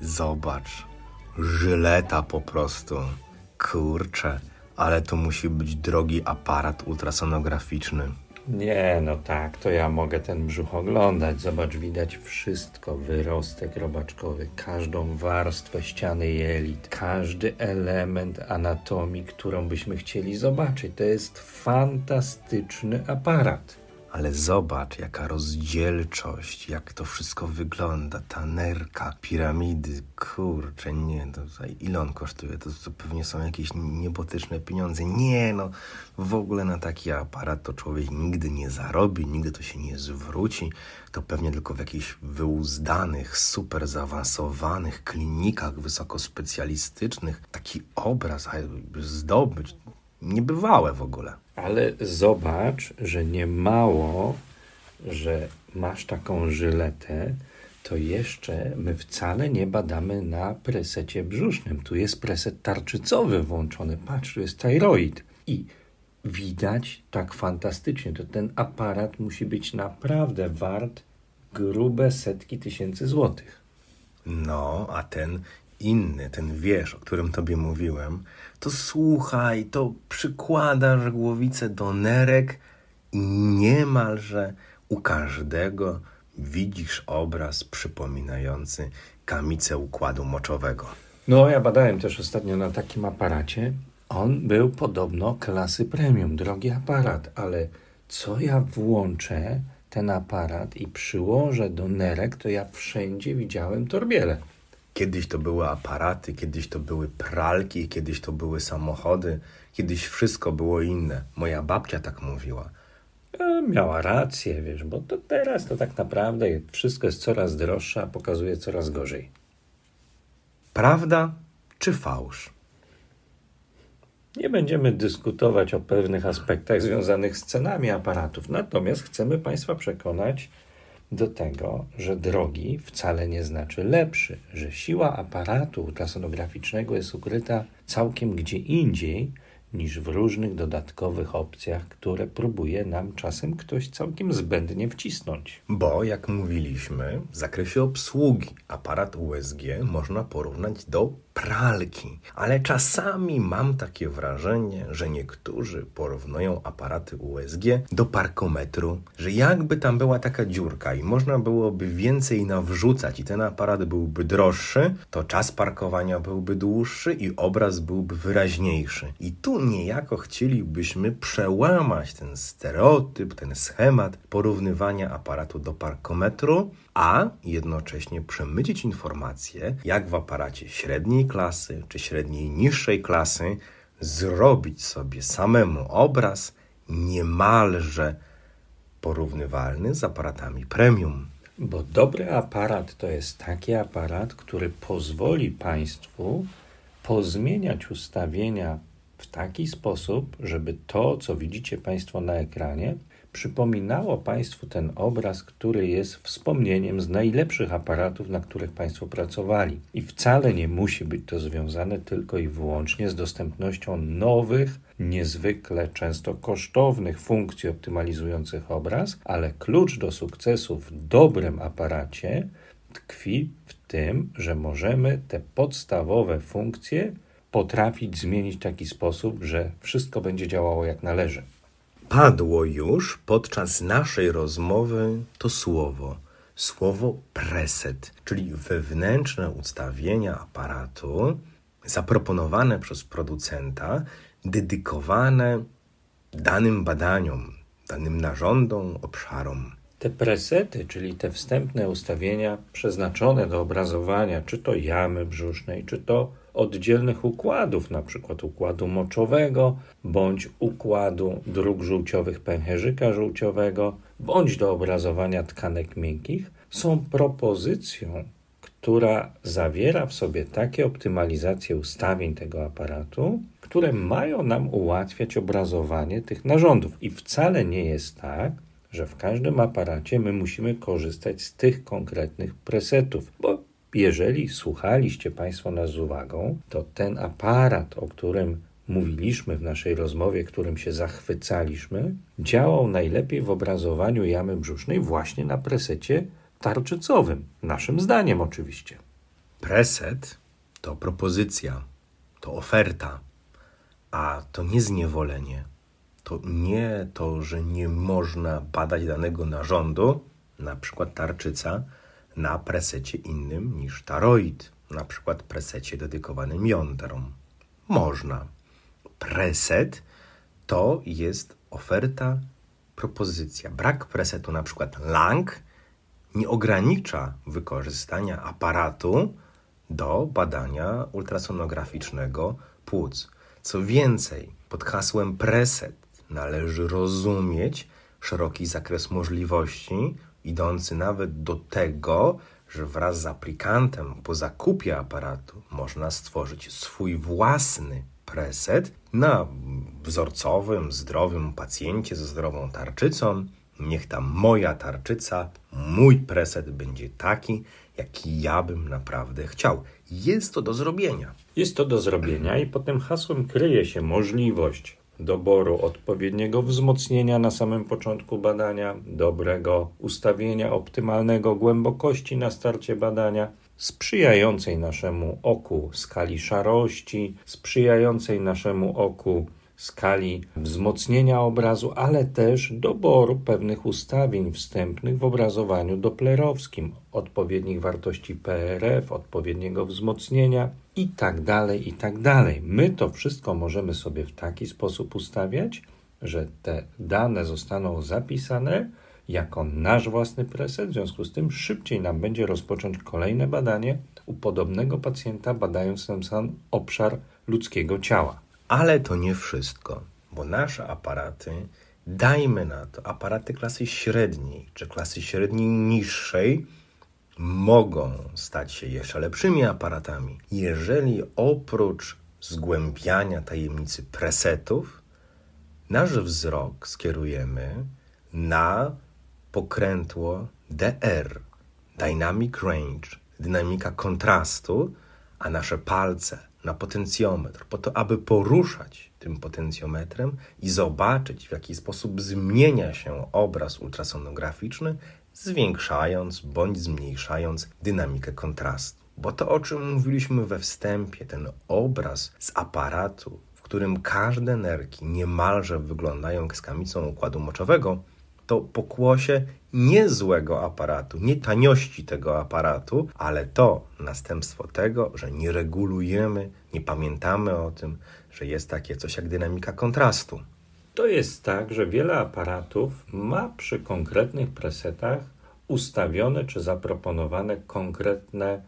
Zobacz. Żyleta po prostu. Kurczę, ale to musi być drogi aparat ultrasonograficzny. Nie, no tak, to ja mogę ten brzuch oglądać. Zobacz, widać wszystko. Wyrostek robaczkowy, każdą warstwę ściany jelit, każdy element anatomii, którą byśmy chcieli zobaczyć. To jest fantastyczny aparat. Ale zobacz, jaka rozdzielczość, jak to wszystko wygląda, ta nerka, piramidy, kurczę, nie, to ile on kosztuje? To, to pewnie są jakieś niebotyczne pieniądze. Nie, no, w ogóle na taki aparat to człowiek nigdy nie zarobi, nigdy to się nie zwróci. To pewnie tylko w jakichś wyuzdanych, super zaawansowanych klinikach wysokospecjalistycznych taki obraz zdobyć, niebywałe w ogóle. Ale zobacz, że nie mało, że masz taką żyletę, to jeszcze my wcale nie badamy na presecie brzusznym. Tu jest preset tarczycowy włączony. Patrz, tu jest thyroid. I widać tak fantastycznie. To ten aparat musi być naprawdę wart grube setki tysięcy złotych. No, a ten inny, ten wiesz, o którym tobie mówiłem, to słuchaj, to przykładasz głowicę do nerek i niemalże u każdego widzisz obraz przypominający kamicę układu moczowego. No, ja badałem też ostatnio na takim aparacie. On był podobno klasy premium, drogi aparat, ale co ja włączę ten aparat i przyłożę do nerek, to ja wszędzie widziałem torbiele. Kiedyś to były aparaty, kiedyś to były pralki, kiedyś to były samochody, kiedyś wszystko było inne. Moja babcia tak mówiła. E, miała rację, wiesz, bo to teraz to tak naprawdę wszystko jest coraz droższe, a pokazuje coraz gorzej. Prawda czy fałsz? Nie będziemy dyskutować o pewnych aspektach związanych z cenami aparatów, natomiast chcemy Państwa przekonać, do tego, że drogi wcale nie znaczy lepszy, że siła aparatu ultrasonograficznego jest ukryta całkiem gdzie indziej niż w różnych dodatkowych opcjach, które próbuje nam czasem ktoś całkiem zbędnie wcisnąć. Bo, jak mówiliśmy, w zakresie obsługi aparat USG można porównać do pralki. Ale czasami mam takie wrażenie, że niektórzy porównują aparaty USG do parkometru, że jakby tam była taka dziurka i można byłoby więcej nawrzucać i ten aparat byłby droższy, to czas parkowania byłby dłuższy i obraz byłby wyraźniejszy. I tu niejako chcielibyśmy przełamać ten stereotyp, ten schemat porównywania aparatu do parkometru, a jednocześnie przemycić informacje, jak w aparacie średniej klasy czy średniej niższej klasy zrobić sobie samemu obraz niemalże porównywalny z aparatami premium. Bo dobry aparat to jest taki aparat, który pozwoli Państwu pozmieniać ustawienia w taki sposób, żeby to, co widzicie Państwo na ekranie, przypominało Państwu ten obraz, który jest wspomnieniem z najlepszych aparatów, na których Państwo pracowali. I wcale nie musi być to związane tylko i wyłącznie z dostępnością nowych, niezwykle często kosztownych funkcji optymalizujących obraz, ale klucz do sukcesu w dobrym aparacie tkwi w tym, że możemy te podstawowe funkcje potrafić zmienić w taki sposób, że wszystko będzie działało jak należy. Padło już podczas naszej rozmowy to słowo. Słowo preset, czyli wewnętrzne ustawienia aparatu zaproponowane przez producenta, dedykowane danym badaniom, danym narządom, obszarom. Te presety, czyli te wstępne ustawienia przeznaczone do obrazowania czy to jamy brzusznej, czy to oddzielnych układów, przykład układu moczowego, bądź układu dróg żółciowych pęcherzyka żółciowego, bądź do obrazowania tkanek miękkich, są propozycją, która zawiera w sobie takie optymalizacje ustawień tego aparatu, które mają nam ułatwiać obrazowanie tych narządów. I wcale nie jest tak, że w każdym aparacie my musimy korzystać z tych konkretnych presetów, bo jeżeli słuchaliście Państwo nas z uwagą, to ten aparat, o którym mówiliśmy w naszej rozmowie, którym się zachwycaliśmy, działał najlepiej w obrazowaniu jamy brzusznej właśnie na presecie tarczycowym. Naszym zdaniem oczywiście. Preset to propozycja, to oferta, a to nie zniewolenie. To nie to, że nie można badać danego narządu, na przykład tarczyca, na presecie innym niż taroid, na przykład presecie dedykowanym jądrom. Można. Preset to jest oferta, propozycja. Brak presetu, na przykład lang, nie ogranicza wykorzystania aparatu do badania ultrasonograficznego płuc. Co więcej, pod hasłem preset należy rozumieć szeroki zakres możliwości, idący nawet do tego, że wraz z aplikantem po zakupie aparatu można stworzyć swój własny preset na wzorcowym, zdrowym pacjencie ze zdrową tarczycą. Niech ta moja tarczyca, mój preset będzie taki, jaki ja bym naprawdę chciał. Jest to do zrobienia. Jest to do zrobienia i pod tym hasłem kryje się możliwość doboru odpowiedniego wzmocnienia na samym początku badania, dobrego ustawienia optymalnego głębokości na starcie badania, sprzyjającej naszemu oku skali szarości, sprzyjającej naszemu oku skali wzmocnienia obrazu, ale też doboru pewnych ustawień wstępnych w obrazowaniu doplerowskim, odpowiednich wartości PRF, odpowiedniego wzmocnienia i tak dalej, i tak. My to wszystko możemy sobie w taki sposób ustawiać, że te dane zostaną zapisane jako nasz własny preset, w związku z tym szybciej nam będzie rozpocząć kolejne badanie u podobnego pacjenta, badając ten sam obszar ludzkiego ciała. Ale to nie wszystko, bo nasze aparaty, dajmy na to, aparaty klasy średniej czy klasy średniej niższej, mogą stać się jeszcze lepszymi aparatami, jeżeli oprócz zgłębiania tajemnicy presetów, nasz wzrok skierujemy na pokrętło DR, Dynamic Range, dynamika kontrastu, a nasze palce na potencjometr, po to, aby poruszać tym potencjometrem i zobaczyć, w jaki sposób zmienia się obraz ultrasonograficzny, zwiększając bądź zmniejszając dynamikę kontrastu. Bo to, o czym mówiliśmy we wstępie, ten obraz z aparatu, w którym każde nerki niemalże wyglądają jak z kamicą układu moczowego, to pokłosie nie złego aparatu, nie taniości tego aparatu, ale to następstwo tego, że nie regulujemy, nie pamiętamy o tym, że jest takie coś jak dynamika kontrastu. To jest tak, że wiele aparatów ma przy konkretnych presetach ustawione czy zaproponowane konkretne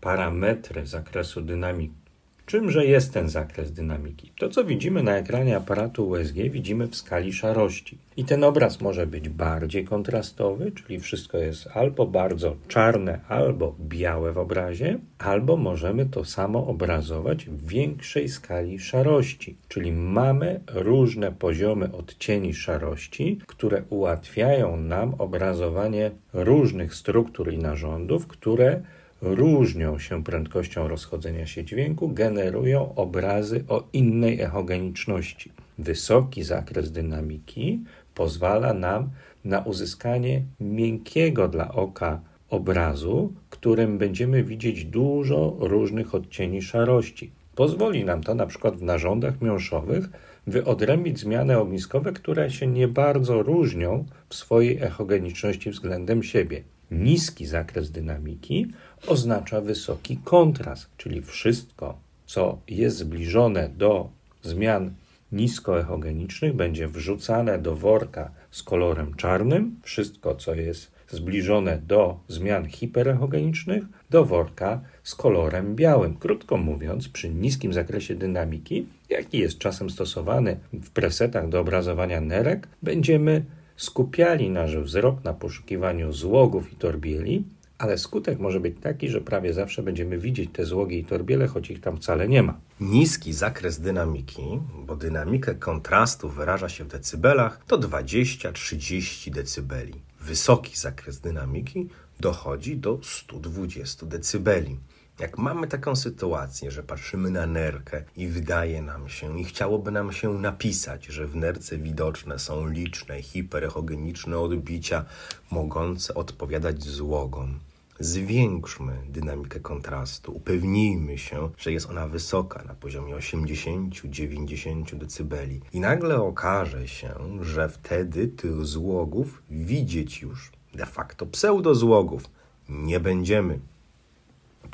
parametry zakresu dynamiki Czymże jest ten zakres dynamiki? To, co widzimy na ekranie aparatu USG, widzimy w skali szarości. I ten obraz może być bardziej kontrastowy, czyli wszystko jest albo bardzo czarne, albo białe w obrazie, albo możemy to samo obrazować w większej skali szarości, czyli mamy różne poziomy odcieni szarości, które ułatwiają nam obrazowanie różnych struktur i narządów, które różnią się prędkością rozchodzenia się dźwięku, generują obrazy o innej echogeniczności. Wysoki zakres dynamiki pozwala nam na uzyskanie miękkiego dla oka obrazu, którym będziemy widzieć dużo różnych odcieni szarości. Pozwoli nam to na przykład w narządach miąższowych wyodrębnić zmiany ogniskowe, które się nie bardzo różnią w swojej echogeniczności względem siebie. Niski zakres dynamiki oznacza wysoki kontrast, czyli wszystko, co jest zbliżone do zmian niskoechogenicznych, będzie wrzucane do worka z kolorem czarnym, wszystko, co jest zbliżone do zmian hiperechogenicznych, do worka z kolorem białym. Krótko mówiąc, przy niskim zakresie dynamiki, jaki jest czasem stosowany w presetach do obrazowania nerek, będziemy skupiali nasz wzrok na poszukiwaniu złogów i torbieli, ale skutek może być taki, że prawie zawsze będziemy widzieć te złogi i torbiele, choć ich tam wcale nie ma. Niski zakres dynamiki, bo dynamikę kontrastu wyraża się w decybelach, to 20-30 decybeli. Wysoki zakres dynamiki dochodzi do 120 decybeli. Jak mamy taką sytuację, że patrzymy na nerkę i wydaje nam się, i chciałoby nam się napisać, że w nerce widoczne są liczne, hiperechogeniczne odbicia mogące odpowiadać złogom, zwiększmy dynamikę kontrastu, upewnijmy się, że jest ona wysoka na poziomie 80-90 dB. I nagle okaże się, że wtedy tych złogów widzieć już, de facto pseudozłogów, nie będziemy.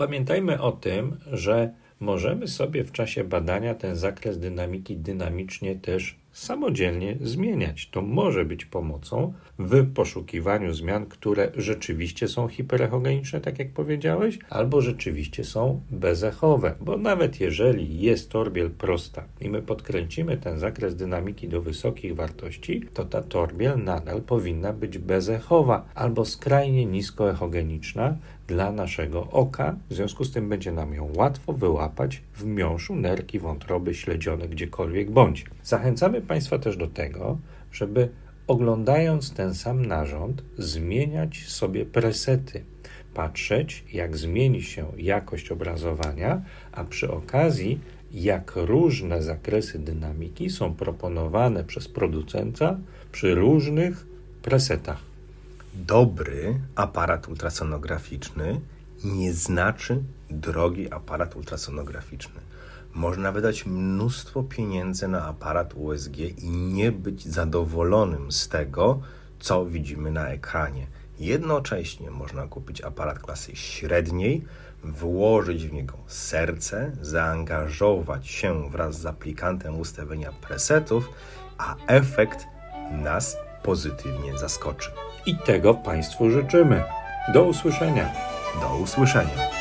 Pamiętajmy o tym, że możemy sobie w czasie badania ten zakres dynamiki dynamicznie też samodzielnie zmieniać. To może być pomocą w poszukiwaniu zmian, które rzeczywiście są hiperechogeniczne, tak jak powiedziałeś, albo rzeczywiście są bezechowe, bo nawet jeżeli jest torbiel prosta i my podkręcimy ten zakres dynamiki do wysokich wartości, to ta torbiel nadal powinna być bezechowa albo skrajnie niskoechogeniczna dla naszego oka. W związku z tym będzie nam ją łatwo wyłapać w miąższu nerki, wątroby, śledzione, gdziekolwiek bądź. Zachęcamy Państwa też do tego, żeby oglądając ten sam narząd, zmieniać sobie presety, patrzeć, jak zmieni się jakość obrazowania, a przy okazji, jak różne zakresy dynamiki są proponowane przez producenta przy różnych presetach. Dobry aparat ultrasonograficzny nie znaczy drogi aparat ultrasonograficzny. Można wydać mnóstwo pieniędzy na aparat USG i nie być zadowolonym z tego, co widzimy na ekranie. Jednocześnie można kupić aparat klasy średniej, włożyć w niego serce, zaangażować się wraz z aplikantem ustawienia presetów, a efekt nas pozytywnie zaskoczy. I tego Państwu życzymy. Do usłyszenia. Do usłyszenia.